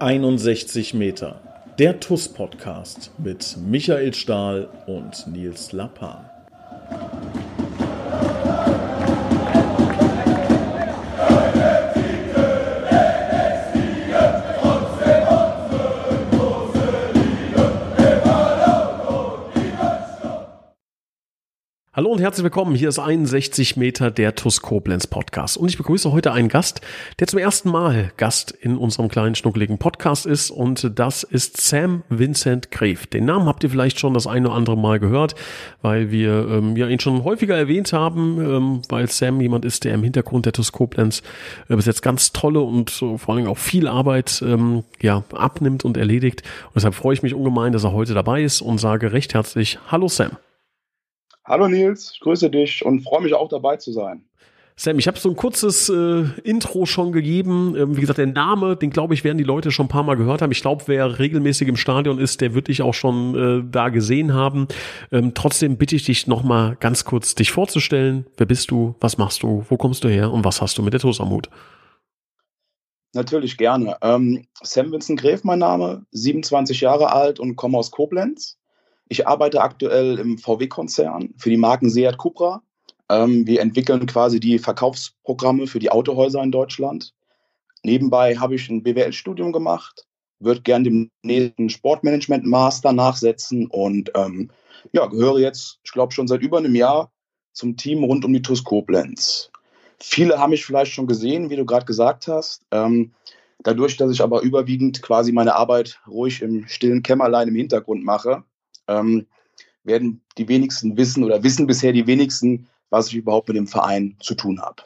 61 Meter. Der TUS-Podcast mit Michael Stahl und Nils Lappan. Und herzlich willkommen. Hier ist 61 Meter der TUS Koblenz Podcast. Und ich begrüße heute einen Gast, der zum ersten Mal Gast in unserem kleinen schnuckeligen Podcast ist. Und das ist Sam Vincent Greve. Den Namen habt ihr vielleicht schon das eine oder andere Mal gehört, weil wir ähm, ja ihn schon häufiger erwähnt haben, ähm, weil Sam jemand ist, der im Hintergrund der TUS Koblenz äh, bis jetzt ganz tolle und äh, vor allem auch viel Arbeit ähm, ja, abnimmt und erledigt. Und deshalb freue ich mich ungemein, dass er heute dabei ist und sage recht herzlich Hallo Sam. Hallo Nils, ich grüße dich und freue mich auch dabei zu sein. Sam, ich habe so ein kurzes äh, Intro schon gegeben. Ähm, wie gesagt, der Name, den glaube ich, werden die Leute schon ein paar Mal gehört haben. Ich glaube, wer regelmäßig im Stadion ist, der wird dich auch schon äh, da gesehen haben. Ähm, trotzdem bitte ich dich nochmal ganz kurz, dich vorzustellen. Wer bist du? Was machst du? Wo kommst du her? Und was hast du mit der TuS am Hut? Natürlich gerne. Ähm, Sam Vincent Gräf, mein Name, 27 Jahre alt und komme aus Koblenz. Ich arbeite aktuell im VW-Konzern für die Marken Seat Cupra. Ähm, wir entwickeln quasi die Verkaufsprogramme für die Autohäuser in Deutschland. Nebenbei habe ich ein BWL-Studium gemacht, würde gern dem nächsten Sportmanagement-Master nachsetzen und ähm, ja, gehöre jetzt, ich glaube, schon seit über einem Jahr zum Team rund um die TUS Koblenz. Viele haben mich vielleicht schon gesehen, wie du gerade gesagt hast. Ähm, dadurch, dass ich aber überwiegend quasi meine Arbeit ruhig im stillen Kämmerlein im Hintergrund mache, ähm, werden die wenigsten wissen oder wissen bisher die wenigsten, was ich überhaupt mit dem Verein zu tun habe.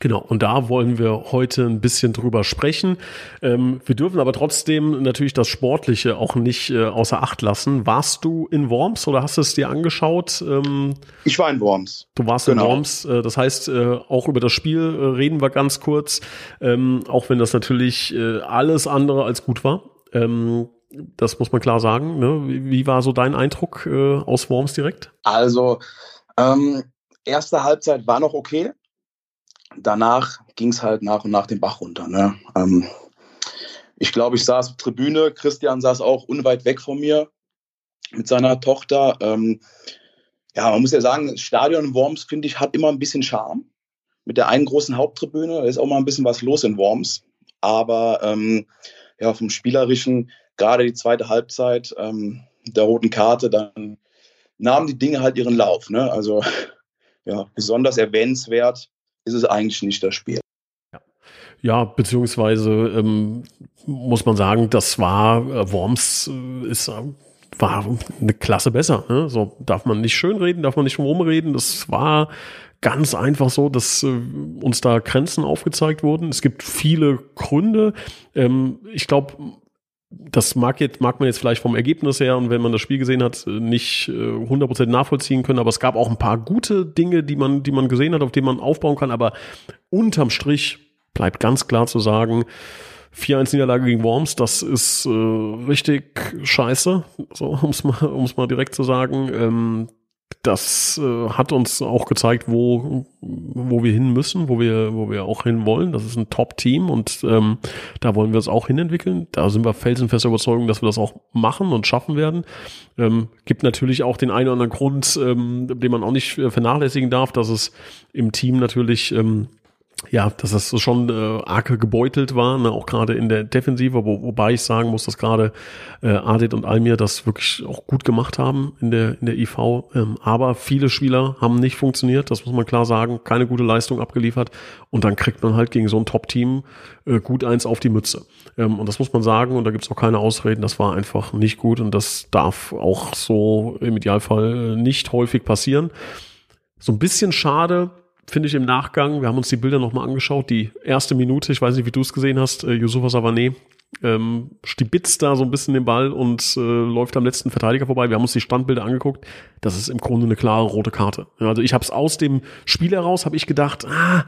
Genau, und da wollen wir heute ein bisschen drüber sprechen. Ähm, wir dürfen aber trotzdem natürlich das Sportliche auch nicht äh, außer Acht lassen. Warst du in Worms oder hast du es dir angeschaut? Ähm, ich war in Worms. Du warst genau. in Worms. Äh, das heißt, äh, auch über das Spiel äh, reden wir ganz kurz, ähm, auch wenn das natürlich äh, alles andere als gut war. Ähm, das muss man klar sagen. Ne? Wie, wie, war so dein Eindruck äh, aus Worms direkt? Also, ähm, erste Halbzeit war noch okay. Danach ging es halt nach und nach den Bach runter. Ne? Ähm, ich glaube, ich saß auf Tribüne. Christian saß auch unweit weg von mir mit seiner Tochter. Ähm, ja, man muss ja sagen, das Stadion in Worms, finde ich, hat immer ein bisschen Charme. Mit der einen großen Haupttribüne, ist auch mal ein bisschen was los in Worms. Aber ähm, ja, vom Spielerischen gerade die zweite Halbzeit ähm, der roten Karte, dann nahmen die Dinge halt ihren Lauf. Ne? Also ja, besonders erwähnenswert ist es eigentlich nicht das Spiel. Ja, beziehungsweise ähm, muss man sagen, das war äh, Worms äh, ist äh, war eine Klasse besser. Ne? So darf man nicht schönreden, darf man nicht rumreden. Das war ganz einfach so, dass äh, uns da Grenzen aufgezeigt wurden. Es gibt viele Gründe. Ähm, ich glaube, das mag, jetzt, mag man jetzt vielleicht vom Ergebnis her und wenn man das Spiel gesehen hat, nicht äh, 100% nachvollziehen können, aber es gab auch ein paar gute Dinge, die man, die man gesehen hat, auf die man aufbauen kann, aber unterm Strich bleibt ganz klar zu sagen, 4-1 Niederlage gegen Worms, das ist äh, richtig scheiße, so, um es mal, um's mal direkt zu sagen. Ähm, das äh, hat uns auch gezeigt, wo, wo wir hin müssen, wo wir, wo wir auch hin wollen. Das ist ein Top-Team und ähm, da wollen wir es auch hinentwickeln. Da sind wir felsenfester Überzeugung, dass wir das auch machen und schaffen werden. Ähm, gibt natürlich auch den einen oder anderen Grund, ähm, den man auch nicht äh, vernachlässigen darf, dass es im Team natürlich ähm, ja, dass das schon äh, arg gebeutelt war, ne, auch gerade in der Defensive, wo, wobei ich sagen muss, dass gerade äh, Adit und Almir das wirklich auch gut gemacht haben in der in der IV. Ähm, aber viele Spieler haben nicht funktioniert, das muss man klar sagen, keine gute Leistung abgeliefert und dann kriegt man halt gegen so ein Top-Team äh, gut eins auf die Mütze. Ähm, und das muss man sagen und da gibt's auch keine Ausreden, das war einfach nicht gut und das darf auch so im Idealfall nicht häufig passieren. So ein bisschen schade finde ich im Nachgang, wir haben uns die Bilder nochmal angeschaut, die erste Minute, ich weiß nicht, wie du es gesehen hast, äh, Yusufa Savané ähm, stibitzt da so ein bisschen den Ball und äh, läuft am letzten Verteidiger vorbei. Wir haben uns die Standbilder angeguckt. Das ist im Grunde eine klare rote Karte. Also ich habe es aus dem Spiel heraus, habe ich gedacht, ah,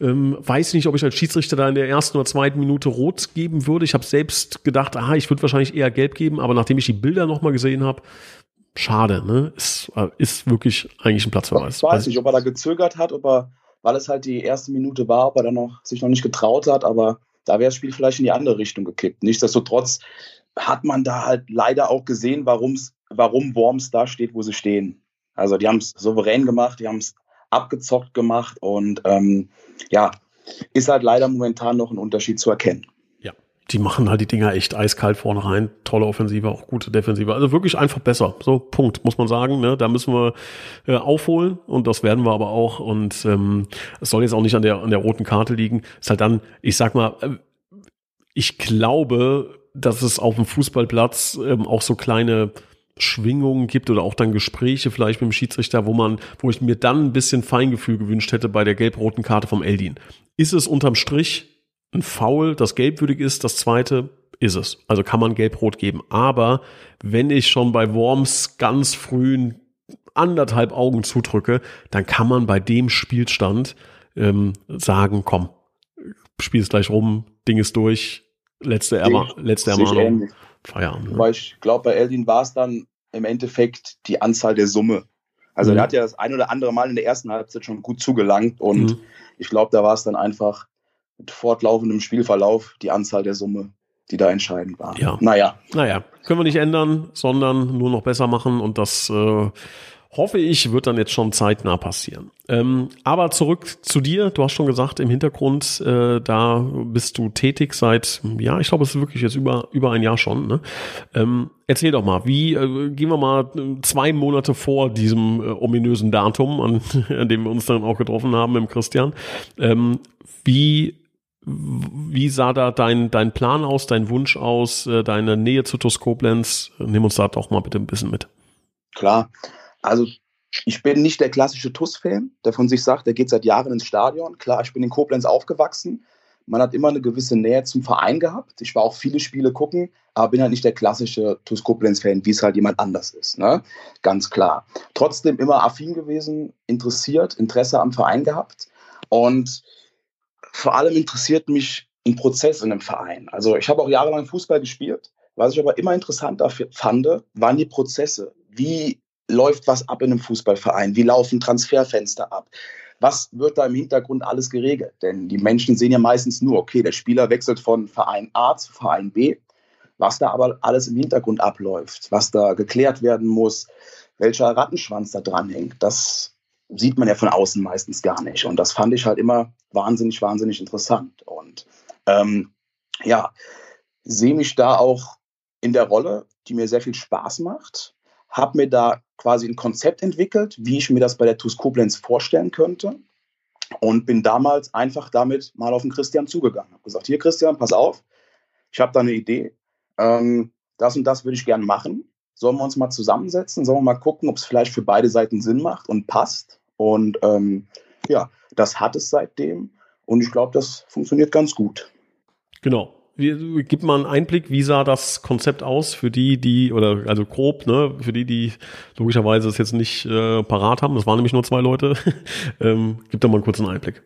ähm, weiß nicht, ob ich als Schiedsrichter da in der ersten oder zweiten Minute rot geben würde. Ich habe selbst gedacht, ah, ich würde wahrscheinlich eher gelb geben, aber nachdem ich die Bilder nochmal gesehen habe, schade, ne? Ist, äh, ist wirklich eigentlich ein Platzverweis. Ich weiß nicht, ob er da gezögert hat, ob er, weil es halt die erste Minute war, ob er dann noch sich noch nicht getraut hat, aber da wäre das Spiel vielleicht in die andere Richtung gekippt. Nichtsdestotrotz hat man da halt leider auch gesehen, warum's, warum Worms da steht, wo sie stehen. Also die haben es souverän gemacht, die haben es abgezockt gemacht und ähm, ja, ist halt leider momentan noch ein Unterschied zu erkennen. Die machen halt die Dinger echt eiskalt vorne rein. Tolle Offensive, auch gute Defensive. Also wirklich einfach besser. So, Punkt, muss man sagen. Ne? Da müssen wir äh, aufholen und das werden wir aber auch. Und ähm, es soll jetzt auch nicht an der, an der roten Karte liegen. Ist halt dann, ich sag mal, äh, ich glaube, dass es auf dem Fußballplatz ähm, auch so kleine Schwingungen gibt oder auch dann Gespräche vielleicht mit dem Schiedsrichter, wo man, wo ich mir dann ein bisschen Feingefühl gewünscht hätte bei der gelb-roten Karte vom Eldin. Ist es unterm Strich ein Foul, das gelbwürdig ist? Das zweite ist es. Also kann man gelb-rot geben. Aber wenn ich schon bei Worms ganz früh anderthalb Augen zudrücke, dann kann man bei dem Spielstand ähm, sagen, komm, spiel es gleich rum, Ding ist durch, letzte, Erma letzte Ermahnung. Feierabend. Ne? Weil ich glaube, bei Eldin war es dann im Endeffekt die Anzahl der Summe. Also mhm. er hat ja das ein oder andere Mal in der ersten Halbzeit schon gut zugelangt und mhm. ich glaube, da war es dann einfach mit fortlaufendem Spielverlauf die Anzahl der Summe, die da entscheidend war. Ja. Naja. Naja, können wir nicht ändern, sondern nur noch besser machen und das äh, hoffe ich, wird dann jetzt schon zeitnah passieren. Ähm, aber zurück zu dir. Du hast schon gesagt, im Hintergrund, äh, da bist du tätig seit, ja, ich glaube, es ist wirklich jetzt über, über ein Jahr schon. Ne? Ähm, erzähl doch mal, wie, äh, gehen wir mal zwei Monate vor diesem äh, ominösen Datum, an, an dem wir uns dann auch getroffen haben mit Christian. Ähm, wie wie sah da dein, dein Plan aus, dein Wunsch aus, äh, deine Nähe zu TuS Koblenz? Nimm uns da doch mal bitte ein bisschen mit. Klar, also ich bin nicht der klassische TUS-Fan, der von sich sagt, der geht seit Jahren ins Stadion. Klar, ich bin in Koblenz aufgewachsen. Man hat immer eine gewisse Nähe zum Verein gehabt. Ich war auch viele Spiele gucken, aber bin halt nicht der klassische TuS Koblenz-Fan, wie es halt jemand anders ist. Ne? Ganz klar. Trotzdem immer affin gewesen, interessiert, Interesse am Verein gehabt. Und vor allem interessiert mich ein Prozess in einem Verein. Also ich habe auch jahrelang Fußball gespielt. Was ich aber immer interessant dafür fand, waren die Prozesse. Wie läuft was ab in einem Fußballverein? Wie laufen Transferfenster ab? Was wird da im Hintergrund alles geregelt? Denn die Menschen sehen ja meistens nur, okay, der Spieler wechselt von Verein A zu Verein B. Was da aber alles im Hintergrund abläuft, was da geklärt werden muss, welcher Rattenschwanz da dran hängt, das sieht man ja von außen meistens gar nicht. Und das fand ich halt immer wahnsinnig, wahnsinnig interessant. Und ähm, ja, sehe mich da auch in der Rolle, die mir sehr viel Spaß macht habe mir da quasi ein Konzept entwickelt, wie ich mir das bei der TuS Koblenz vorstellen könnte und bin damals einfach damit mal auf den Christian zugegangen. Habe gesagt, hier Christian, pass auf, ich habe da eine Idee, ähm, das und das würde ich gerne machen. Sollen wir uns mal zusammensetzen? Sollen wir mal gucken, ob es vielleicht für beide Seiten Sinn macht und passt? Und ähm, ja, das hat es seitdem und ich glaube, das funktioniert ganz gut. Genau. Wie, gib mal einen Einblick, wie sah das Konzept aus für die, die, oder also grob, ne, für die, die logischerweise es jetzt nicht äh, parat haben, das waren nämlich nur zwei Leute. ähm, gib da mal einen kurzen Einblick.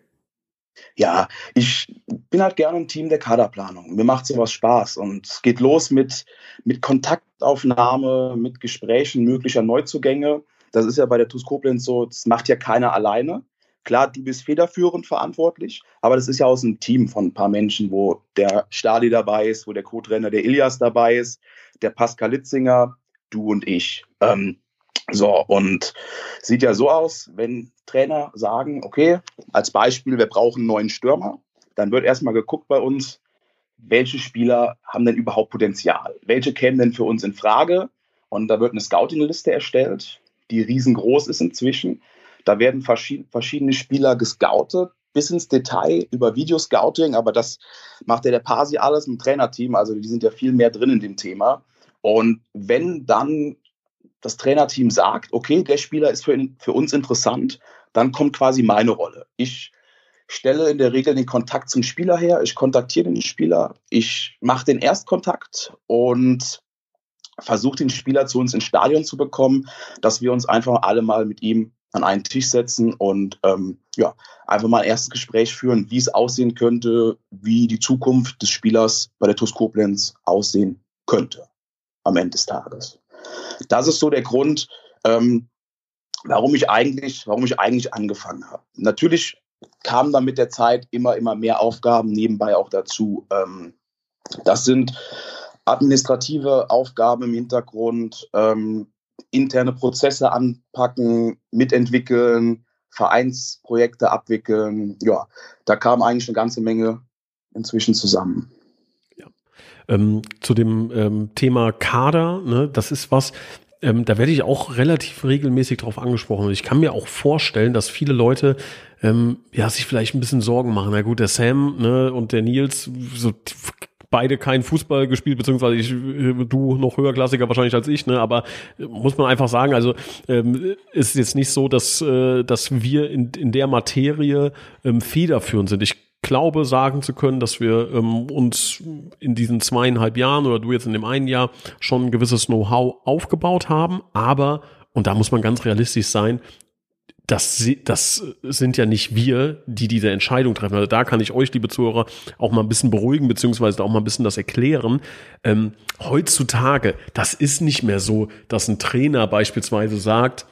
Ja, ich bin halt gerne ein Team der Kaderplanung. Mir macht sowas Spaß und es geht los mit, mit Kontaktaufnahme, mit Gesprächen möglicher Neuzugänge. Das ist ja bei der TuS Koblenz so, das macht ja keiner alleine. Klar, du bist federführend verantwortlich, aber das ist ja aus einem Team von ein paar Menschen, wo der Stali dabei ist, wo der Co-Trainer der Ilias dabei ist, der Pascal Litzinger, du und ich. Ähm, so, und sieht ja so aus, wenn Trainer sagen, okay, als Beispiel, wir brauchen einen neuen Stürmer, dann wird erstmal geguckt bei uns, welche Spieler haben denn überhaupt Potenzial? Welche kämen denn für uns in Frage? Und da wird eine Scouting-Liste erstellt, die riesengroß ist inzwischen. Da werden verschiedene Spieler gescoutet, bis ins Detail über Videoscouting, aber das macht ja der Pasi alles im Trainerteam, also die sind ja viel mehr drin in dem Thema. Und wenn dann das Trainerteam sagt, okay, der Spieler ist für, für uns interessant, dann kommt quasi meine Rolle. Ich stelle in der Regel den Kontakt zum Spieler her, ich kontaktiere den Spieler, ich mache den Erstkontakt und versuche den Spieler zu uns ins Stadion zu bekommen, dass wir uns einfach alle mal mit ihm an einen Tisch setzen und ähm, ja, einfach mal ein erstes Gespräch führen, wie es aussehen könnte, wie die Zukunft des Spielers bei der TuS Koblenz aussehen könnte am Ende des Tages. Das ist so der Grund, ähm, warum ich eigentlich, warum ich eigentlich angefangen habe. Natürlich kamen dann mit der Zeit immer, immer mehr Aufgaben nebenbei auch dazu. Ähm, das sind administrative Aufgaben im Hintergrund, ähm, interne Prozesse anpacken, mitentwickeln, Vereinsprojekte abwickeln. Ja, da kam eigentlich eine ganze Menge inzwischen zusammen. Ähm, zu dem ähm, Thema Kader, ne, das ist was, ähm, da werde ich auch relativ regelmäßig drauf angesprochen. Und ich kann mir auch vorstellen, dass viele Leute ähm, ja sich vielleicht ein bisschen Sorgen machen. Na gut, der Sam ne, und der Nils, so beide keinen Fußball gespielt, beziehungsweise ich, du noch höherklassiger wahrscheinlich als ich, ne? Aber muss man einfach sagen, also ähm, ist jetzt nicht so, dass, äh, dass wir in, in der Materie ähm, federführend sind. Ich glaube, sagen zu können, dass wir ähm, uns in diesen zweieinhalb Jahren oder du jetzt in dem einen Jahr schon ein gewisses Know-how aufgebaut haben, aber und da muss man ganz realistisch sein, das, das sind ja nicht wir, die diese Entscheidung treffen. Also da kann ich euch, liebe Zuhörer, auch mal ein bisschen beruhigen, beziehungsweise auch mal ein bisschen das erklären. Ähm, heutzutage, das ist nicht mehr so, dass ein Trainer beispielsweise sagt,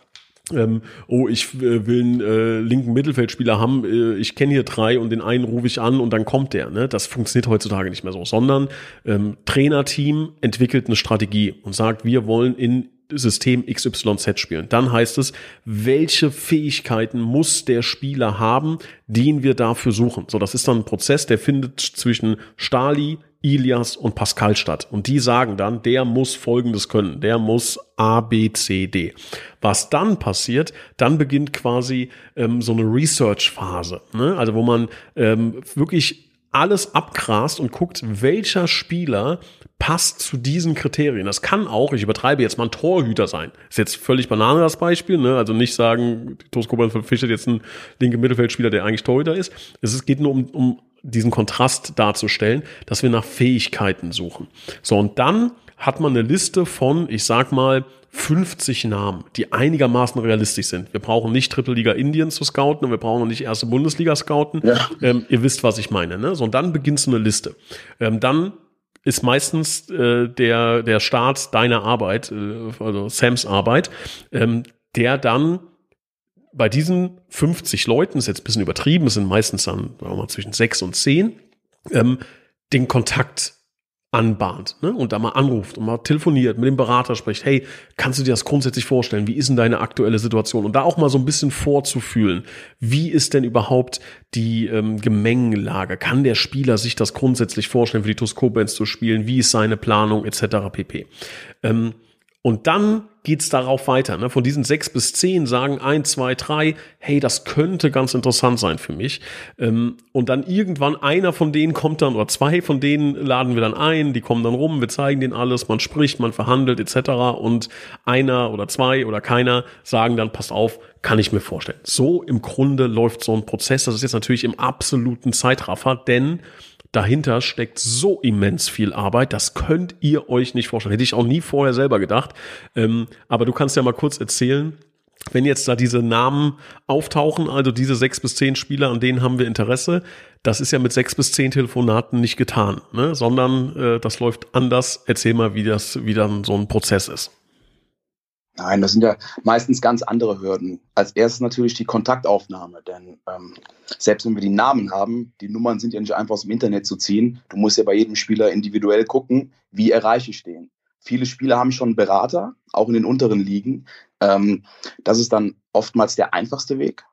ähm, oh, ich äh, will einen äh, linken Mittelfeldspieler haben, äh, ich kenne hier drei und den einen rufe ich an und dann kommt der. Ne? Das funktioniert heutzutage nicht mehr so, sondern ähm, Trainerteam entwickelt eine Strategie und sagt, wir wollen in System XYZ spielen. Dann heißt es, welche Fähigkeiten muss der Spieler haben, den wir dafür suchen. So, das ist dann ein Prozess, der findet zwischen Stali, Ilias und Pascal statt. Und die sagen dann, der muss Folgendes können. Der muss A, B, C, D. Was dann passiert, dann beginnt quasi ähm, so eine Research-Phase. Ne? Also wo man ähm, wirklich alles abgrast und guckt, welcher Spieler passt zu diesen Kriterien. Das kann auch, ich übertreibe jetzt mal ein Torhüter sein. Ist jetzt völlig Banane das Beispiel, ne? Also nicht sagen, Thomas Koblenz verpflichtet jetzt einen linken Mittelfeldspieler, der eigentlich Torhüter ist. Es geht nur um, um diesen Kontrast darzustellen, dass wir nach Fähigkeiten suchen. So, und dann hat man eine Liste von, ich sag mal, 50 Namen, die einigermaßen realistisch sind. Wir brauchen nicht Drittliga Indien zu scouten und wir brauchen nicht erste Bundesliga scouten. Ja. Ähm, ihr wisst, was ich meine. Ne? So, und dann beginnt so eine Liste. Ähm, dann ist meistens äh, der, der Start deiner Arbeit, äh, also Sams Arbeit, ähm, der dann bei diesen 50 Leuten, ist jetzt ein bisschen übertrieben, es sind meistens dann sagen mal, zwischen sechs und zehn, ähm, den Kontakt anbahnt ne? und da mal anruft und mal telefoniert, mit dem Berater spricht, hey, kannst du dir das grundsätzlich vorstellen? Wie ist denn deine aktuelle Situation? Und da auch mal so ein bisschen vorzufühlen, wie ist denn überhaupt die ähm, Gemengenlage? Kann der Spieler sich das grundsätzlich vorstellen, für die Toskobands zu spielen? Wie ist seine Planung etc. pp. Ähm, und dann geht's darauf weiter. Ne? Von diesen sechs bis zehn sagen ein, zwei, drei, hey, das könnte ganz interessant sein für mich. Ähm, und dann irgendwann einer von denen kommt dann, oder zwei von denen laden wir dann ein, die kommen dann rum, wir zeigen denen alles, man spricht, man verhandelt etc. Und einer oder zwei oder keiner sagen dann, passt auf, kann ich mir vorstellen. So im Grunde läuft so ein Prozess. Das ist jetzt natürlich im absoluten Zeitraffer, denn dahinter steckt so immens viel Arbeit, das könnt ihr euch nicht vorstellen. Hätte ich auch nie vorher selber gedacht. Ähm, aber du kannst ja mal kurz erzählen, wenn jetzt da diese Namen auftauchen, also diese sechs bis zehn Spieler, an denen haben wir Interesse, das ist ja mit sechs bis zehn Telefonaten nicht getan, ne? sondern äh, das läuft anders. Erzähl mal, wie das, wie dann so ein Prozess ist. Nein, das sind ja meistens ganz andere Hürden. Als erstes natürlich die Kontaktaufnahme, denn ähm, selbst wenn wir die Namen haben, die Nummern sind ja nicht einfach aus dem Internet zu ziehen. Du musst ja bei jedem Spieler individuell gucken, wie erreiche ich den. Viele Spieler haben schon Berater, auch in den unteren Ligen. Ähm, das ist dann oftmals der einfachste Weg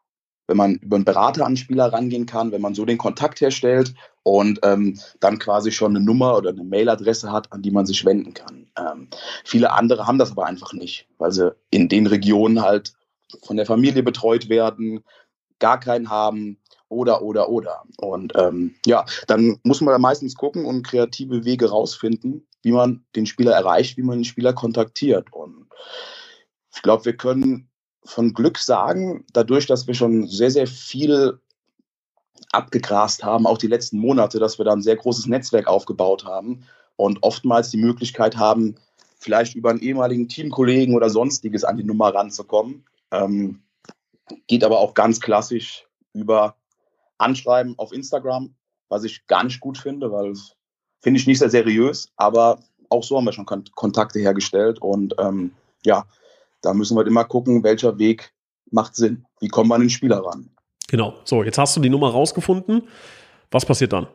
wenn man über einen Berater an einen Spieler rangehen kann, wenn man so den Kontakt herstellt und ähm, dann quasi schon eine Nummer oder eine Mailadresse hat, an die man sich wenden kann. Ähm, viele andere haben das aber einfach nicht, weil sie in den Regionen halt von der Familie betreut werden, gar keinen haben oder, oder, oder. Und ähm, ja, dann muss man da meistens gucken und kreative Wege rausfinden, wie man den Spieler erreicht, wie man den Spieler kontaktiert. Und ich glaube, wir können von Glück sagen, dadurch, dass wir schon sehr, sehr viel abgegrast haben, auch die letzten Monate, dass wir da ein sehr großes Netzwerk aufgebaut haben und oftmals die Möglichkeit haben, vielleicht über einen ehemaligen Teamkollegen oder sonstiges an die Nummer ranzukommen. Ähm, geht aber auch ganz klassisch über Anschreiben auf Instagram, was ich gar nicht gut finde, weil finde ich nicht sehr seriös, aber auch so haben wir schon Kontakte hergestellt und ähm, ja, da müssen wir halt immer gucken, welcher Weg macht Sinn. Wie kommen wir an den Spieler ran? Genau. So, jetzt hast du die Nummer rausgefunden. Was passiert dann?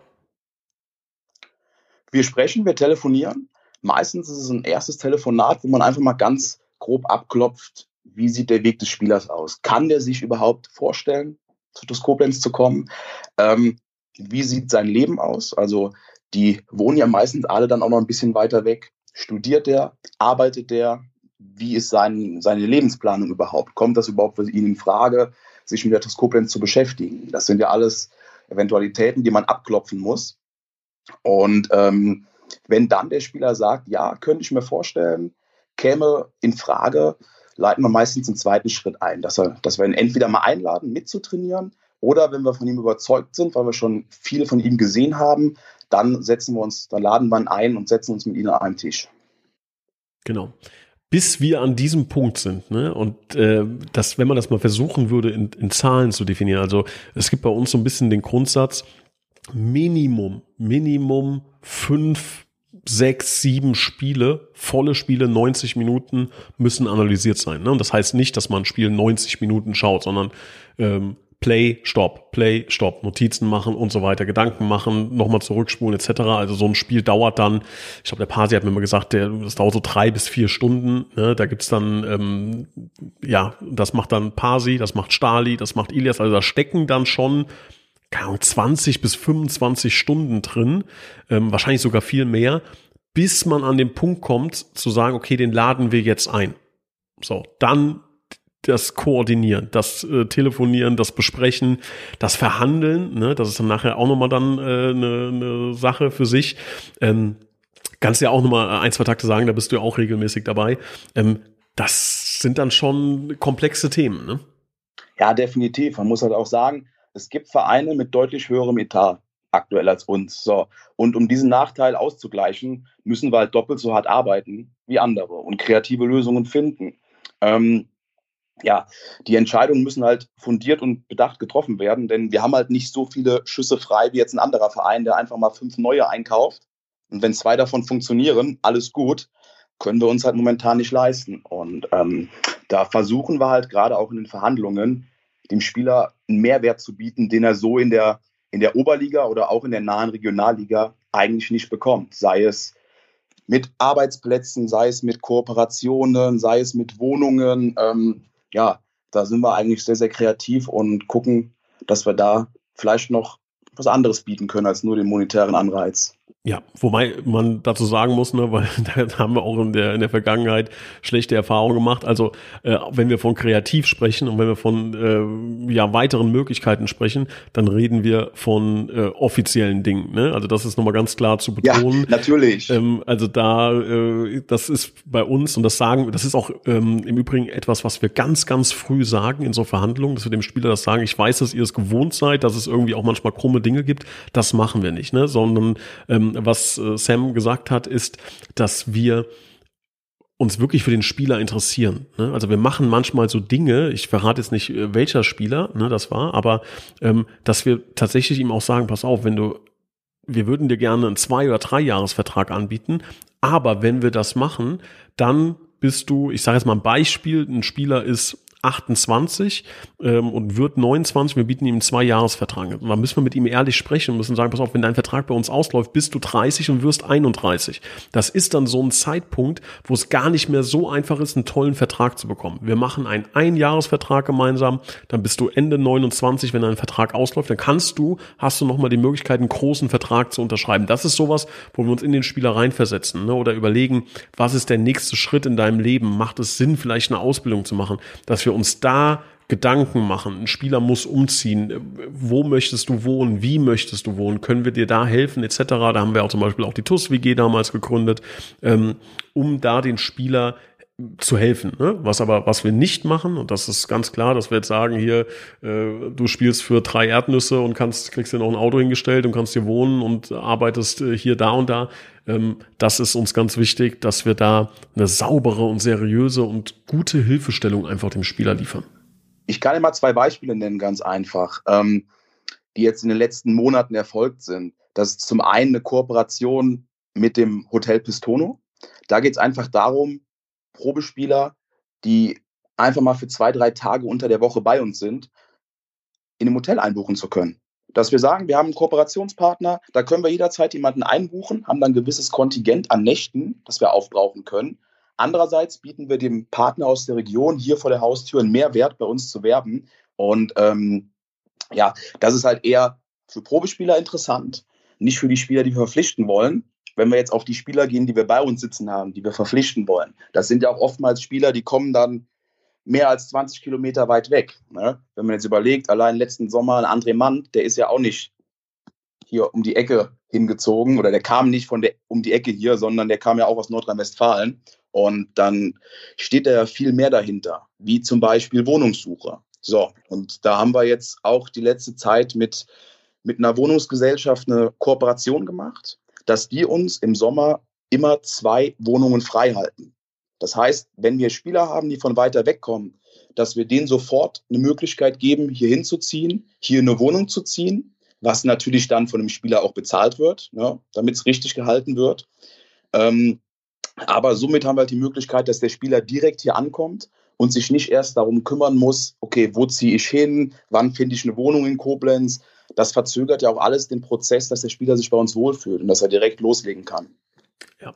Wir sprechen, wir telefonieren. Meistens ist es ein erstes Telefonat, wo man einfach mal ganz grob abklopft, wie sieht der Weg des Spielers aus? Kann der sich überhaupt vorstellen, zu Koblenz zu kommen? Ähm, wie sieht sein Leben aus? Also die wohnen ja meistens alle dann auch noch ein bisschen weiter weg. Studiert der? Arbeitet der? Wie ist sein, seine Lebensplanung überhaupt? Kommt das überhaupt für ihn in Frage, sich mit der TuS Koblenz zu beschäftigen? Das sind ja alles Eventualitäten, die man abklopfen muss. Und ähm, wenn dann der Spieler sagt, ja, könnte ich mir vorstellen, käme in Frage, leiten wir meistens einen zweiten Schritt ein, dass, er, dass wir ihn entweder mal einladen, mitzutrainieren, oder wenn wir von ihm überzeugt sind, weil wir schon viel von ihm gesehen haben, dann setzen wir uns, dann laden wir ihn ein und setzen uns mit ihm an einen Tisch. Genau. Bis wir an diesem Punkt sind, ne? Und äh, das, wenn man das mal versuchen würde, in, in Zahlen zu definieren, also es gibt bei uns so ein bisschen den Grundsatz, Minimum, Minimum fünf sechs, sieben Spiele, volle Spiele, 90 Minuten müssen analysiert sein. Ne? Und das heißt nicht, dass man ein Spiel 90 Minuten schaut, sondern ähm, Play, Stopp, Play, Stopp, Notizen machen und so weiter, Gedanken machen, nochmal zurückspulen etc. Also so ein Spiel dauert dann, ich glaube, der Pasi hat mir mal gesagt, der, das dauert so drei bis vier Stunden. Ne? Da gibt's dann, ähm, ja, das macht dann Pasi, das macht Stali, das macht Ilias. Also da stecken dann schon keine Ahnung, 20 bis 25 Stunden drin, ähm, wahrscheinlich sogar viel mehr, bis man an den Punkt kommt zu sagen, okay, den laden wir jetzt ein. So, dann das Koordinieren, das äh, Telefonieren, das Besprechen, das Verhandeln, ne, das ist dann nachher auch nochmal dann äh, eine, eine Sache für sich. Ähm, kannst ja auch nochmal ein, zwei Takte sagen, da bist du ja auch regelmäßig dabei. Ähm, das sind dann schon komplexe Themen, ne? Ja, definitiv. Man muss halt auch sagen, es gibt Vereine mit deutlich höherem Etat aktuell als uns. So. Und um diesen Nachteil auszugleichen, müssen wir halt doppelt so hart arbeiten wie andere und kreative Lösungen finden. Ähm, ja, die Entscheidungen müssen halt fundiert und bedacht getroffen werden, denn wir haben halt nicht so viele Schüsse frei wie jetzt ein anderer Verein, der einfach mal fünf neue einkauft. Und wenn zwei davon funktionieren, alles gut, können wir uns halt momentan nicht leisten. Und ähm, da versuchen wir halt gerade auch in den Verhandlungen, dem Spieler einen Mehrwert zu bieten, den er so in der, in der Oberliga oder auch in der nahen Regionalliga eigentlich nicht bekommt. Sei es mit Arbeitsplätzen, sei es mit Kooperationen, sei es mit Wohnungen. Ähm, ja, da sind wir eigentlich sehr, sehr kreativ und gucken, dass wir da vielleicht noch was anderes bieten können als nur den monetären Anreiz. Ja, wobei man dazu sagen muss, ne, weil da haben wir auch in der, in der Vergangenheit schlechte Erfahrungen gemacht. Also äh, wenn wir von kreativ sprechen und wenn wir von äh, ja, weiteren Möglichkeiten sprechen, dann reden wir von äh, offiziellen Dingen. Ne? Also das ist nochmal ganz klar zu betonen. Ja, natürlich. Ähm, also da, äh, das ist bei uns und das sagen, das ist auch ähm, im Übrigen etwas, was wir ganz, ganz früh sagen in so Verhandlungen, dass wir dem Spieler das sagen, ich weiß, dass ihr es gewohnt seid, dass es irgendwie auch manchmal krumme Dinge gibt. Das machen wir nicht, ne? sondern ähm, was äh, Sam gesagt hat, ist, dass wir uns wirklich für den Spieler interessieren. Ne? Also wir machen manchmal so Dinge, ich verrate jetzt nicht, äh, welcher Spieler ne, das war, aber ähm, dass wir tatsächlich ihm auch sagen, pass auf, wenn du, wir würden dir gerne einen Zwei- oder Drei-Jahres-Vertrag anbieten, aber wenn wir das machen, dann bist du, ich sage jetzt mal ein Beispiel, ein Spieler ist 28 ähm, und wird 29. Wir bieten ihm einen Zwei-Jahres-Vertrag. Und da müssen wir mit ihm ehrlich sprechen und müssen sagen, pass auf, wenn dein Vertrag bei uns ausläuft, bist du 30 und wirst 31. Das ist dann so ein Zeitpunkt, wo es gar nicht mehr so einfach ist, einen tollen Vertrag zu bekommen. Wir machen einen Ein-Jahres-Vertrag gemeinsam, dann bist du Ende 29, wenn dein Vertrag ausläuft, dann kannst du, hast du nochmal die Möglichkeit, einen großen Vertrag zu unterschreiben. Das ist sowas, wo wir uns in den Spieler reinversetzen ne? oder überlegen, was ist der nächste Schritt in deinem Leben? Macht es Sinn, vielleicht eine Ausbildung zu machen? Dass wir uns da Gedanken machen. Ein Spieler muss umziehen. Wo möchtest du wohnen? Wie möchtest du wohnen? Können wir dir da helfen? Etc. Da haben wir auch zum Beispiel auch die TUS-WG damals gegründet, ähm, um da den Spieler zu helfen. Ne? Was aber, was wir nicht machen, und das ist ganz klar, dass wir jetzt sagen, hier, äh, du spielst für drei Erdnüsse und kannst, kriegst dir noch ein Auto hingestellt und kannst hier wohnen und arbeitest äh, hier, da und da. Ähm, das ist uns ganz wichtig, dass wir da eine saubere und seriöse und gute Hilfestellung einfach dem Spieler liefern. Ich kann immer zwei Beispiele nennen, ganz einfach, ähm, die jetzt in den letzten Monaten erfolgt sind. Das ist zum einen eine Kooperation mit dem Hotel Pistono. Da geht es einfach darum, Probespieler, die einfach mal für zwei, drei Tage unter der Woche bei uns sind, in einem Hotel einbuchen zu können. Dass wir sagen, wir haben einen Kooperationspartner, da können wir jederzeit jemanden einbuchen, haben dann ein gewisses Kontingent an Nächten, das wir aufbrauchen können. Andererseits bieten wir dem Partner aus der Region hier vor der Haustür einen Mehrwert bei uns zu werben. Und ähm, ja, das ist halt eher für Probespieler interessant, nicht für die Spieler, die wir verpflichten wollen. Wenn wir jetzt auf die Spieler gehen, die wir bei uns sitzen haben, die wir verpflichten wollen, das sind ja auch oftmals Spieler, die kommen dann mehr als 20 Kilometer weit weg. Ne? Wenn man jetzt überlegt, allein letzten Sommer ein André Mann, der ist ja auch nicht hier um die Ecke hingezogen oder der kam nicht von der um die Ecke hier, sondern der kam ja auch aus Nordrhein-Westfalen. Und dann steht da ja viel mehr dahinter, wie zum Beispiel Wohnungssuche. So, und da haben wir jetzt auch die letzte Zeit mit, mit einer Wohnungsgesellschaft eine Kooperation gemacht, dass die uns im Sommer immer zwei Wohnungen frei halten. Das heißt, wenn wir Spieler haben, die von weiter weg kommen, dass wir denen sofort eine Möglichkeit geben, hier hinzuziehen, hier eine Wohnung zu ziehen, was natürlich dann von dem Spieler auch bezahlt wird, ne, damit es richtig gehalten wird. Ähm, aber somit haben wir halt die Möglichkeit, dass der Spieler direkt hier ankommt und sich nicht erst darum kümmern muss, okay, wo ziehe ich hin, wann finde ich eine Wohnung in Koblenz. Das verzögert ja auch alles den Prozess, dass der Spieler sich bei uns wohlfühlt und dass er direkt loslegen kann. Ja.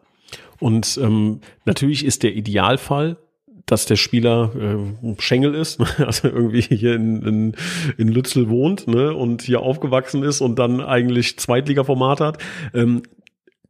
Und ähm, natürlich ist der Idealfall, dass der Spieler äh, Schengel ist, also irgendwie hier in, in, in Lützel wohnt ne, und hier aufgewachsen ist und dann eigentlich Zweitliga-Format hat. Ähm,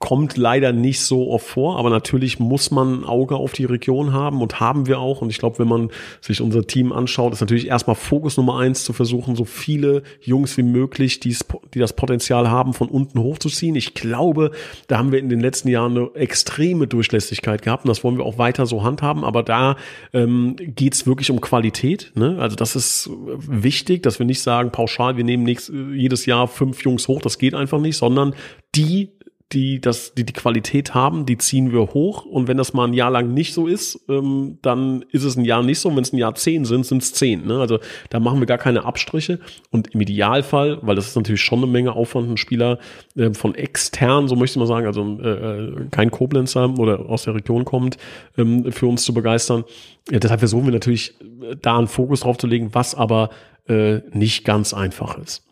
kommt leider nicht so oft vor, aber natürlich muss man ein Auge auf die Region haben und haben wir auch. Und ich glaube, wenn man sich unser Team anschaut, ist natürlich erstmal Fokus Nummer eins zu versuchen, so viele Jungs wie möglich, die das Potenzial haben, von unten hochzuziehen. Ich glaube, da haben wir in den letzten Jahren eine extreme Durchlässigkeit gehabt und das wollen wir auch weiter so handhaben. Aber da ähm, geht es wirklich um Qualität. Ne? Also das ist wichtig, dass wir nicht sagen, pauschal, wir nehmen nächstes, jedes Jahr fünf Jungs hoch, das geht einfach nicht, sondern die die das, die die Qualität haben, die ziehen wir hoch. Und wenn das mal ein Jahr lang nicht so ist, ähm, dann ist es ein Jahr nicht so. Und wenn es ein Jahr zehn sind, sind es zehn. Ne? Also da machen wir gar keine Abstriche. Und im Idealfall, weil das ist natürlich schon eine Menge Aufwand, einen Spieler äh, von extern, so möchte mal sagen, also äh, äh, kein Koblenzer oder aus der Region kommt, ähm, für uns zu begeistern. Ja, deshalb versuchen wir natürlich äh, da einen Fokus drauf zu legen, was aber äh, nicht ganz einfach ist.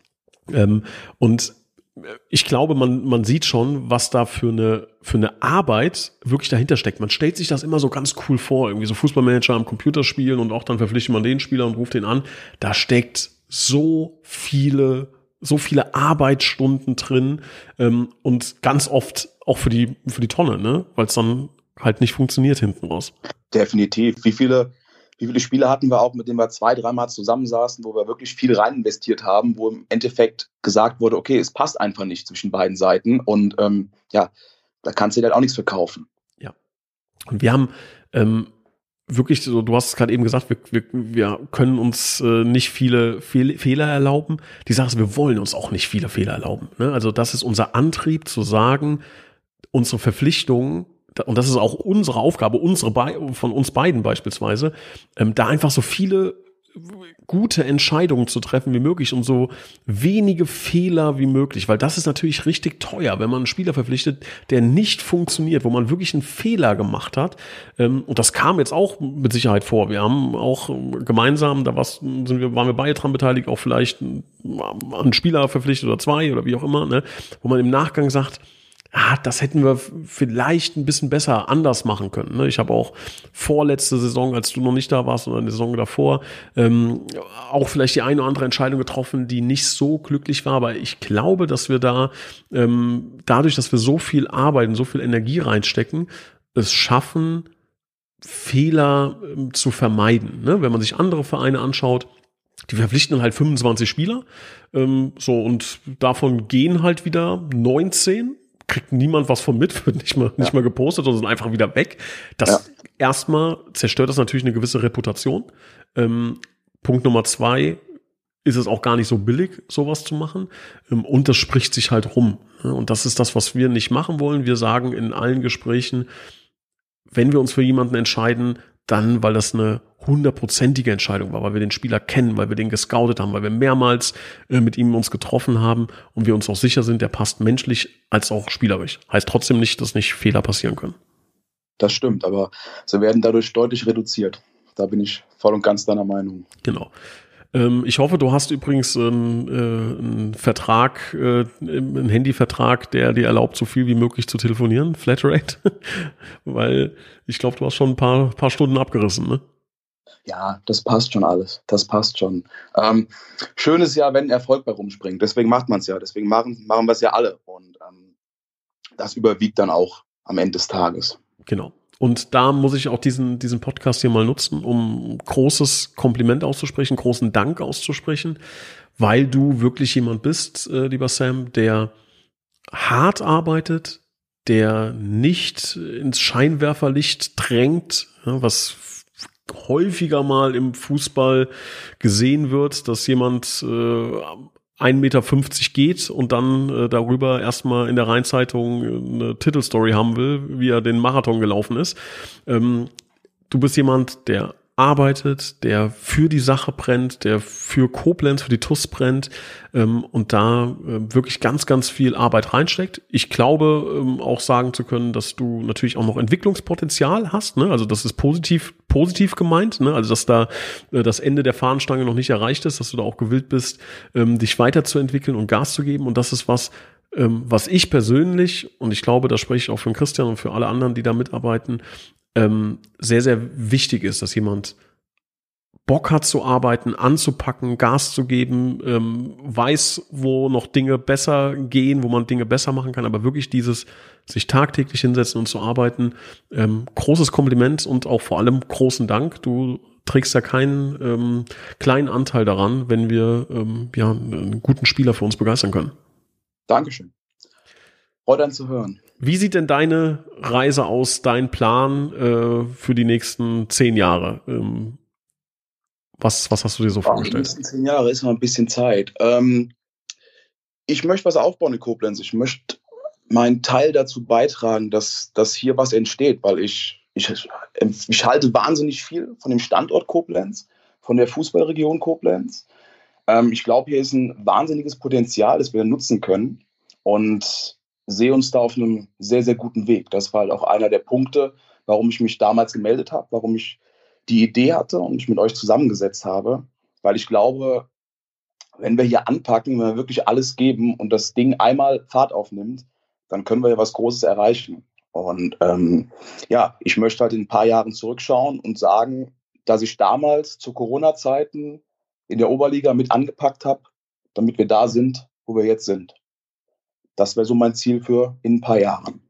Ähm, und ich glaube, man, man sieht schon, was da für eine, für eine Arbeit wirklich dahinter steckt. Man stellt sich das immer so ganz cool vor, irgendwie so Fußballmanager am Computer spielen und auch dann verpflichtet man den Spieler und ruft den an. Da steckt so viele, so viele Arbeitsstunden drin ähm, und ganz oft auch für die, für die Tonne, ne? weil es dann halt nicht funktioniert hinten raus. Definitiv. Wie viele wie viele Spiele hatten wir auch, mit denen wir zwei, dreimal zusammensaßen, wo wir wirklich viel rein investiert haben, wo im Endeffekt gesagt wurde, okay, es passt einfach nicht zwischen beiden Seiten und ähm, ja, da kannst du dir halt auch nichts verkaufen. Ja. Und wir haben ähm, wirklich so, du hast es gerade eben gesagt, wir, wir, wir können uns äh, nicht viele Fehl Fehler erlauben. Die Sache ist, wir wollen uns auch nicht viele Fehler erlauben. Ne? Also das ist unser Antrieb zu sagen, unsere Verpflichtungen und das ist auch unsere Aufgabe, unsere von uns beiden beispielsweise, ähm, da einfach so viele gute Entscheidungen zu treffen wie möglich und so wenige Fehler wie möglich, weil das ist natürlich richtig teuer, wenn man einen Spieler verpflichtet, der nicht funktioniert, wo man wirklich einen Fehler gemacht hat. Ähm, und das kam jetzt auch mit Sicherheit vor. Wir haben auch gemeinsam, da sind wir, waren wir beide dran beteiligt, auch vielleicht einen Spieler verpflichtet oder zwei oder wie auch immer, ne, wo man im Nachgang sagt, ah, das hätten wir vielleicht ein bisschen besser anders machen können. Ne? Ich habe auch vorletzte Saison, als du noch nicht da warst, oder eine Saison davor, ähm, auch vielleicht die eine oder andere Entscheidung getroffen, die nicht so glücklich war. Aber ich glaube, dass wir da ähm, dadurch, dass wir so viel arbeiten, so viel Energie reinstecken, es schaffen, Fehler ähm, zu vermeiden. Ne? Wenn man sich andere Vereine anschaut, die verpflichten dann halt 25 Spieler, ähm, so und davon gehen halt wieder 19 kriegt niemand was von mit, wird nicht mal, nicht mal gepostet, sondern sind einfach wieder weg. Das ja. erstmal zerstört das natürlich eine gewisse Reputation. Ähm, Punkt Nummer zwei ist es auch gar nicht so billig, sowas zu machen. Ähm, und das spricht sich halt rum. Und das ist das, was wir nicht machen wollen. Wir sagen in allen Gesprächen, wenn wir uns für jemanden entscheiden, dann, weil das eine hundertprozentige Entscheidung war, weil wir den Spieler kennen, weil wir den gescoutet haben, weil wir mehrmals äh, mit ihm uns getroffen haben und wir uns auch sicher sind, der passt menschlich als auch spielerisch. Heißt trotzdem nicht, dass nicht Fehler passieren können. Das stimmt, aber sie werden dadurch deutlich reduziert. Da bin ich voll und ganz deiner Meinung. Genau. Ähm, ich hoffe, du hast übrigens ähm, äh, einen Vertrag, äh, einen Handyvertrag, der dir erlaubt, so viel wie möglich zu telefonieren, Flatrate, weil ich glaube, du hast schon ein paar, paar Stunden abgerissen, ne? Ja, das passt schon alles. Das passt schon. Ähm, schön ist ja, wenn Erfolg bei rumspringt. Deswegen macht man es ja. Deswegen machen, machen wir es ja alle. Und ähm, das überwiegt dann auch am Ende des Tages. Genau. Und da muss ich auch diesen, diesen Podcast hier mal nutzen, um großes Kompliment auszusprechen, großen Dank auszusprechen, weil du wirklich jemand bist, äh, lieber Sam, der hart arbeitet, der nicht ins Scheinwerferlicht drängt, ja, was häufiger mal im Fußball gesehen wird, dass jemand äh, 1,50 Meter geht und dann äh, darüber erstmal in der Rheinzeitung eine Titelstory haben will, wie er den Marathon gelaufen ist. Ähm, du bist jemand, der arbeitet, der für die Sache brennt, der für Koblenz, für die TUS brennt ähm, und da äh, wirklich ganz, ganz viel Arbeit reinsteckt. Ich glaube ähm, auch sagen zu können, dass du natürlich auch noch Entwicklungspotenzial hast. Ne? Also das ist positiv, positiv gemeint. Ne? Also dass da äh, das Ende der Fahnenstange noch nicht erreicht ist, dass du da auch gewillt bist, ähm, dich weiterzuentwickeln und Gas zu geben. Und das ist was, ähm, was ich persönlich, und ich glaube, da spreche ich auch für Christian und für alle anderen, die da mitarbeiten, ähm, sehr, sehr wichtig ist, dass jemand Bock hat zu arbeiten, anzupacken, Gas zu geben, ähm, weiß, wo noch Dinge besser gehen, wo man Dinge besser machen kann, aber wirklich dieses sich tagtäglich hinsetzen und zu arbeiten, ähm, großes Kompliment und auch vor allem großen Dank. Du trägst ja keinen ähm, kleinen Anteil daran, wenn wir ähm, ja einen guten Spieler für uns begeistern können. Dankeschön. Freut an zu hören. Wie sieht denn deine Reise aus, dein Plan äh, für die nächsten zehn Jahre? Ähm, was, was hast du dir so vorgestellt? Die nächsten zehn Jahre ist noch ein bisschen Zeit. Ähm, ich möchte was aufbauen in Koblenz. Ich möchte meinen Teil dazu beitragen, dass, dass hier was entsteht, weil ich, ich, ich halte wahnsinnig viel von dem Standort Koblenz, von der Fußballregion Koblenz. Ähm, ich glaube, hier ist ein wahnsinniges Potenzial, das wir nutzen können. Und sehe uns da auf einem sehr, sehr guten Weg. Das war halt auch einer der Punkte, warum ich mich damals gemeldet habe, warum ich die Idee hatte und mich mit euch zusammengesetzt habe, weil ich glaube, wenn wir hier anpacken, wenn wir wirklich alles geben und das Ding einmal Fahrt aufnimmt, dann können wir ja was Großes erreichen. Und ähm, ja, ich möchte halt in ein paar Jahren zurückschauen und sagen, dass ich damals zu Corona-Zeiten in der Oberliga mit angepackt habe, damit wir da sind, wo wir jetzt sind. Das wäre so mein Ziel für in ein paar Jahren.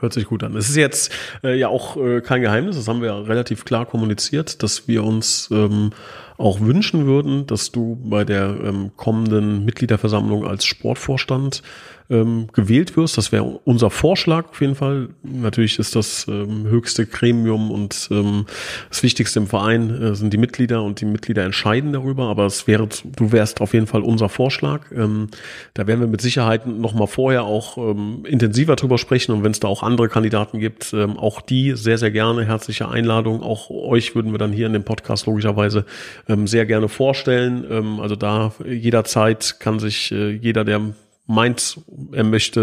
Hört sich gut an. Es ist jetzt äh, ja auch äh, kein Geheimnis, das haben wir ja relativ klar kommuniziert, dass wir uns ähm, auch wünschen würden, dass du bei der ähm, kommenden Mitgliederversammlung als Sportvorstand ähm, gewählt wirst. Das wäre unser Vorschlag auf jeden Fall. Natürlich ist das ähm, höchste Gremium und ähm, das Wichtigste im Verein äh, sind die Mitglieder und die Mitglieder entscheiden darüber. Aber es wäre, du wärst auf jeden Fall unser Vorschlag. Ähm, da werden wir mit Sicherheit noch mal vorher auch ähm, intensiver drüber sprechen und wenn es da auch andere Kandidaten gibt, ähm, auch die sehr sehr gerne herzliche Einladung. Auch euch würden wir dann hier in dem Podcast logischerweise ähm, sehr gerne vorstellen. Ähm, also da jederzeit kann sich äh, jeder, der meint, er möchte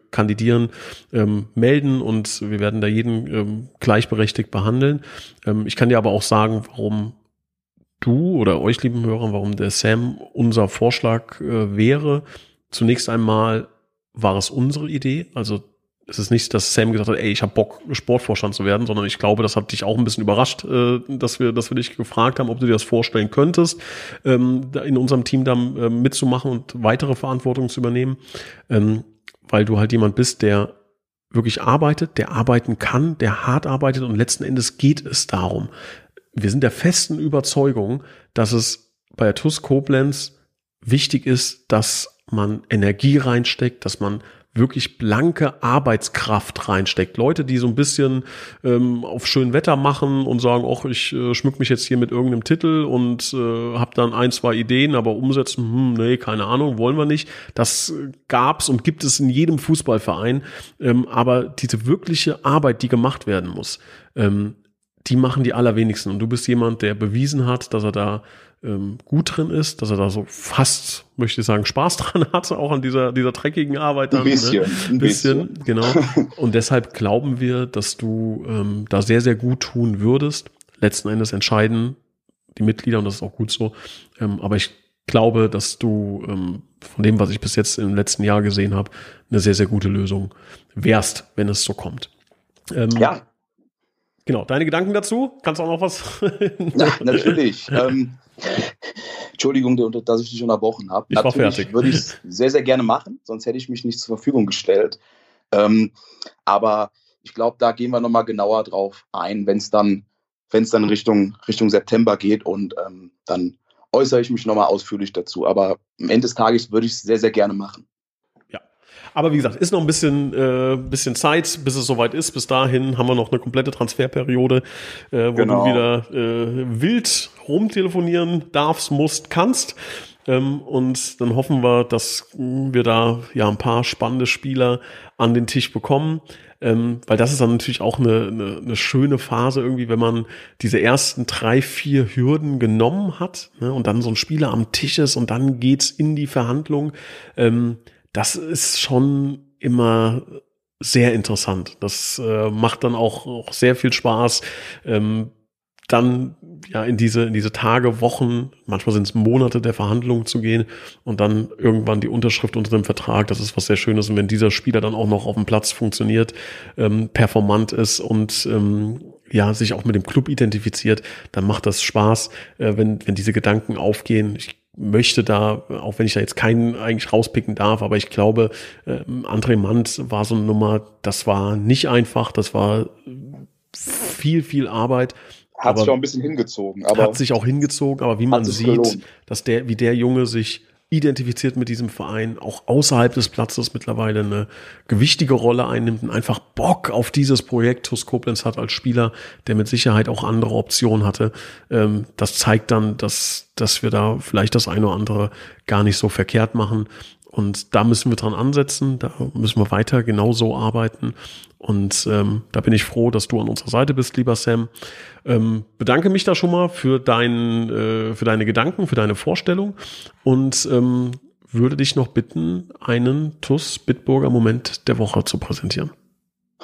äh, kandidieren, ähm, melden und wir werden da jeden ähm, gleichberechtigt behandeln. Ähm, ich kann dir aber auch sagen, warum du oder euch, lieben Hörer, warum der Sam unser Vorschlag äh, wäre. Zunächst einmal war es unsere Idee, also es ist nicht, dass Sam gesagt hat, ey, ich habe Bock, Sportvorstand zu werden, sondern ich glaube, das hat dich auch ein bisschen überrascht, äh, dass wir, dass wir dich gefragt haben, ob du dir das vorstellen könntest, ähm, in unserem Team da äh, mitzumachen und weitere Verantwortung zu übernehmen, ähm, weil du halt jemand bist, der wirklich arbeitet, der arbeiten kann, der hart arbeitet und letzten Endes geht es darum. Wir sind der festen Überzeugung, dass es bei TUS Koblenz wichtig ist, dass man Energie reinsteckt, dass man wirklich blanke Arbeitskraft reinsteckt. Leute, die so ein bisschen ähm, auf schön Wetter machen und sagen, ach, ich äh, schmück mich jetzt hier mit irgendeinem Titel und äh, habe dann ein, zwei Ideen, aber umsetzen, hm, nee, keine Ahnung, wollen wir nicht. Das gab's und gibt es in jedem Fußballverein. Ähm, aber diese wirkliche Arbeit, die gemacht werden muss, ähm, die machen die allerwenigsten. Und du bist jemand, der bewiesen hat, dass er da ähm, gut drin ist, dass er da so fast, möchte ich sagen, Spaß dran hat, auch an dieser, dieser dreckigen Arbeit. Dann, ein bisschen, ne? ein bisschen, bisschen. genau. Und deshalb glauben wir, dass du ähm, da sehr, sehr gut tun würdest. Letzten Endes entscheiden die Mitglieder und das ist auch gut so. Ähm, aber ich glaube, dass du ähm, von dem, was ich bis jetzt im letzten Jahr gesehen habe, eine sehr, sehr gute Lösung wärst, wenn es so kommt. Ähm, ja. Genau, deine Gedanken dazu? Kannst du auch noch was? Na, natürlich. ähm, Entschuldigung, dass ich dich unterbrochen habe. Ich natürlich war fertig. würde ich es sehr, sehr gerne machen, sonst hätte ich mich nicht zur Verfügung gestellt. Ähm, aber ich glaube, da gehen wir nochmal genauer drauf ein, wenn es dann, wenn es dann Richtung, Richtung September geht und ähm, dann äußere ich mich nochmal ausführlich dazu. Aber am Ende des Tages würde ich es sehr, sehr gerne machen. Aber wie gesagt, ist noch ein bisschen, äh, bisschen Zeit, bis es soweit ist. Bis dahin haben wir noch eine komplette Transferperiode, äh, wo genau. du wieder äh, wild rumtelefonieren darfst, musst, kannst. Ähm, und dann hoffen wir, dass wir da ja ein paar spannende Spieler an den Tisch bekommen. Ähm, weil das ist dann natürlich auch eine, eine, eine schöne Phase irgendwie, wenn man diese ersten drei, vier Hürden genommen hat ne, und dann so ein Spieler am Tisch ist und dann geht's in die Verhandlung. Ähm, das ist schon immer sehr interessant. Das äh, macht dann auch, auch sehr viel Spaß. Ähm, dann ja in diese, in diese Tage, Wochen, manchmal sind es Monate der Verhandlungen zu gehen und dann irgendwann die Unterschrift unter dem Vertrag. Das ist was sehr Schönes. Und wenn dieser Spieler dann auch noch auf dem Platz funktioniert, ähm, performant ist und ähm, ja, sich auch mit dem Club identifiziert, dann macht das Spaß, äh, wenn, wenn diese Gedanken aufgehen. Ich möchte da, auch wenn ich da jetzt keinen eigentlich rauspicken darf, aber ich glaube, äh, André Mant war so eine Nummer, das war nicht einfach, das war viel, viel Arbeit. Hat sich auch ein bisschen hingezogen. Aber hat sich auch hingezogen, aber wie man sieht, gelohnt. dass der, wie der Junge sich identifiziert mit diesem Verein, auch außerhalb des Platzes mittlerweile eine gewichtige Rolle einnimmt und einfach Bock auf dieses Projekt TuS Koblenz hat als Spieler, der mit Sicherheit auch andere Optionen hatte. Ähm, das zeigt dann, dass, dass wir da vielleicht das eine oder andere gar nicht so verkehrt machen. Und da müssen wir dran ansetzen, da müssen wir weiter genauso arbeiten. Und ähm, da bin ich froh, dass du an unserer Seite bist, lieber Sam. Ähm, bedanke mich da schon mal für, dein, äh, für deine Gedanken, für deine Vorstellung und ähm, würde dich noch bitten, einen TUS Bitburger Moment der Woche zu präsentieren.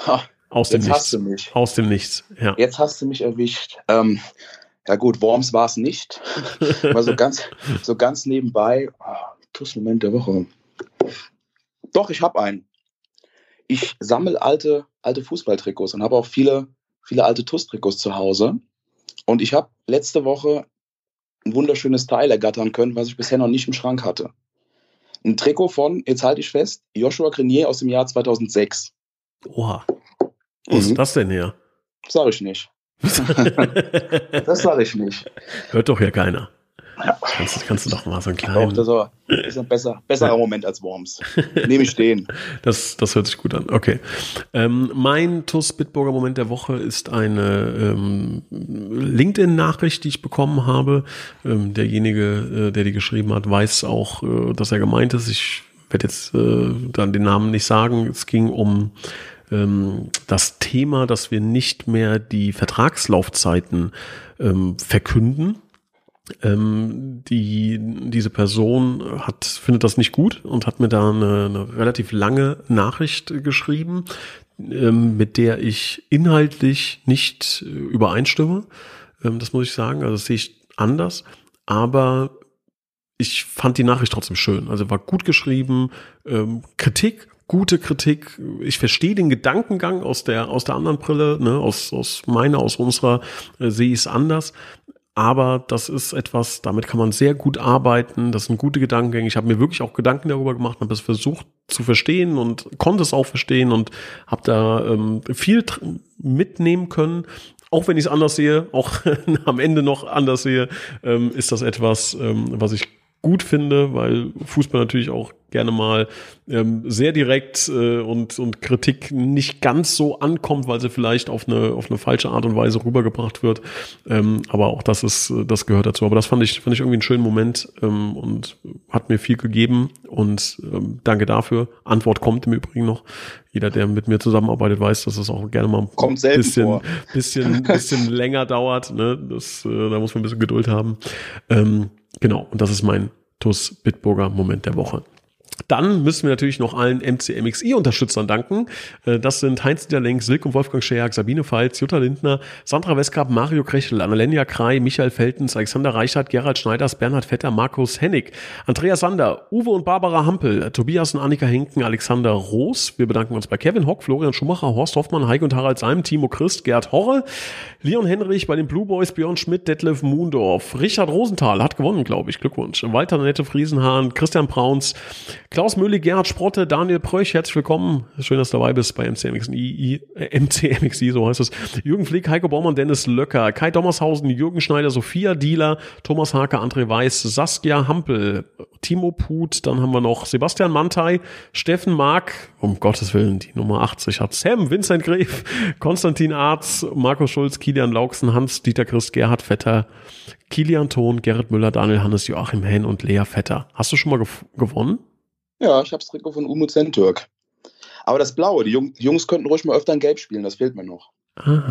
Ha, Aus dem jetzt Nichts. hast du mich. Aus dem Nichts, ja. Jetzt hast du mich erwischt. Ähm, ja gut, Worms war es nicht. Aber so ganz, so ganz nebenbei, oh, TUS Moment der Woche. Doch, ich habe einen. Ich sammle alte, alte Fußballtrikots und habe auch viele, viele alte TUS-Trikots zu Hause. Und ich habe letzte Woche ein wunderschönes Teil ergattern können, was ich bisher noch nicht im Schrank hatte. Ein Trikot von, jetzt halte ich fest, Joshua Grenier aus dem Jahr 2006. Oha. Wo mhm. ist das denn her? Sag ich nicht. das sage ich nicht. Hört doch ja keiner. Ja. Kannst, kannst du doch mal so einen kleinen. Doch, das ist ein besser, besserer Moment als Worms. Nehme ich stehen. Das, das hört sich gut an. Okay. Ähm, mein TUS Bitburger Moment der Woche ist eine ähm, LinkedIn-Nachricht, die ich bekommen habe. Ähm, derjenige, äh, der die geschrieben hat, weiß auch, äh, dass er gemeint ist. Ich werde jetzt äh, dann den Namen nicht sagen. Es ging um ähm, das Thema, dass wir nicht mehr die Vertragslaufzeiten ähm, verkünden ähm, die, diese Person hat, findet das nicht gut und hat mir da eine, eine relativ lange Nachricht geschrieben, ähm, mit der ich inhaltlich nicht äh, übereinstimme. Ähm, das muss ich sagen. Also das sehe ich anders. Aber ich fand die Nachricht trotzdem schön. Also war gut geschrieben, ähm, Kritik, gute Kritik. Ich verstehe den Gedankengang aus der aus der anderen Brille, ne, aus aus meiner, aus unserer äh, sehe ich es anders aber das ist etwas, damit kann man sehr gut arbeiten. Das sind gute Gedankengänge. Ich habe mir wirklich auch Gedanken darüber gemacht, habe es versucht zu verstehen und konnte es auch verstehen und habe da ähm, viel mitnehmen können. Auch wenn ich es anders sehe, auch am Ende noch anders sehe, ähm, ist das etwas, ähm, was ich gut finde, weil Fußball natürlich auch gerne mal ähm, sehr direkt äh, und, und Kritik nicht ganz so ankommt, weil sie vielleicht auf eine, auf eine falsche Art und Weise rübergebracht wird. Ähm, aber auch das ist, das gehört dazu. Aber das fand ich, fand ich irgendwie einen schönen Moment ähm, und hat mir viel gegeben. Und ähm, danke dafür. Antwort kommt im Übrigen noch. Jeder, der mit mir zusammenarbeitet, weiß, dass es auch gerne mal ein bisschen, vor. bisschen, bisschen länger dauert. Ne? Das, äh, da muss man ein bisschen Geduld haben. Ähm, Genau, und das ist mein TUS Bitburger Moment der Woche. Dann müssen wir natürlich noch allen MCMXI-Unterstützern danken. Äh, das sind Heinz Dieter Silke und Wolfgang Scherk, Sabine Pfalz, Jutta Lindner, Sandra Westkamp, Mario Krechel, Annalenia Krei, Michael Feltens, Alexander Reichert, Gerald Schneiders, Bernhard Vetter, Markus Hennig, Andreas Sander, Uwe und Barbara Hampel, Tobias und Annika Henken, Alexander Roos. Wir bedanken uns bei Kevin Hock, Florian Schumacher, Horst Hoffmann, Heike und Harald Seim, Timo Christ, Gerd Horre, Leon Henrich bei den Blue Boys, Björn Schmidt, Detlef Moondorf, Richard Rosenthal hat gewonnen, glaube ich. Glückwunsch. Walter Nette Friesenhahn, Christian Brauns, Klaus Möhlig, Gerhard Sprotte, Daniel Pröch, herzlich willkommen. Schön, dass du dabei bist bei MCMXI, äh, MCMXI, so heißt es. Jürgen Flick, Heiko Baumann, Dennis Löcker, Kai Dommershausen, Jürgen Schneider, Sophia Dieler, Thomas Hake, André Weiß, Saskia Hampel, Timo Put, dann haben wir noch Sebastian Mantei, Steffen Mark, um Gottes Willen, die Nummer 80 hat Sam, Vincent Gref, Konstantin Arz, Markus Schulz, Kilian Lauksen, Hans, Dieter Christ, Gerhard Vetter, Kilian Thon, Gerrit Müller, Daniel Hannes, Joachim Henn und Lea Vetter. Hast du schon mal gewonnen? Ja, ich habe das Trikot von Umut Zentürk. Aber das Blaue, die Jungs könnten ruhig mal öfter ein Gelb spielen, das fehlt mir noch. Ah.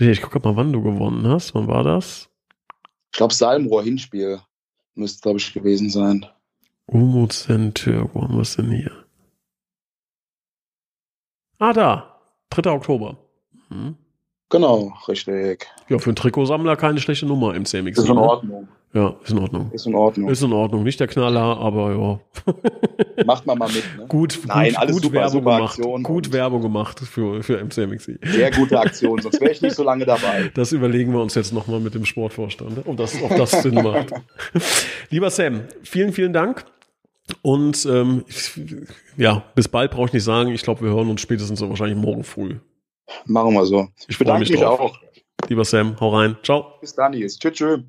ich gucke mal, wann du gewonnen hast. Wann war das? Ich glaube, Salmrohr Hinspiel müsste, glaube ich, gewesen sein. Umut Zentürk, wo haben wir es denn hier? Ah, da. 3. Oktober. Hm. Genau, richtig. Ja, für einen Trikotsammler keine schlechte Nummer im CMX. Ist in? Ordnung. Ja, ist in Ordnung. Ist in Ordnung. Ist in Ordnung. Nicht der Knaller, aber ja. Macht man mal mit. Ne? Gut, Nein, gut, alles gut super, Werbung super gemacht. Aktion gut Werbung gemacht für, für MCMXI. Sehr gute Aktion, sonst wäre ich nicht so lange dabei. Das überlegen wir uns jetzt nochmal mit dem Sportvorstand, ob das, ob das Sinn macht. Lieber Sam, vielen, vielen Dank. Und ähm, ja, bis bald brauche ich nicht sagen. Ich glaube, wir hören uns spätestens so wahrscheinlich morgen früh. Machen wir so. Ich bedanke mich, mich auch. Lieber Sam, hau rein. Ciao. Bis dann, jetzt. Tschüss. tschüss.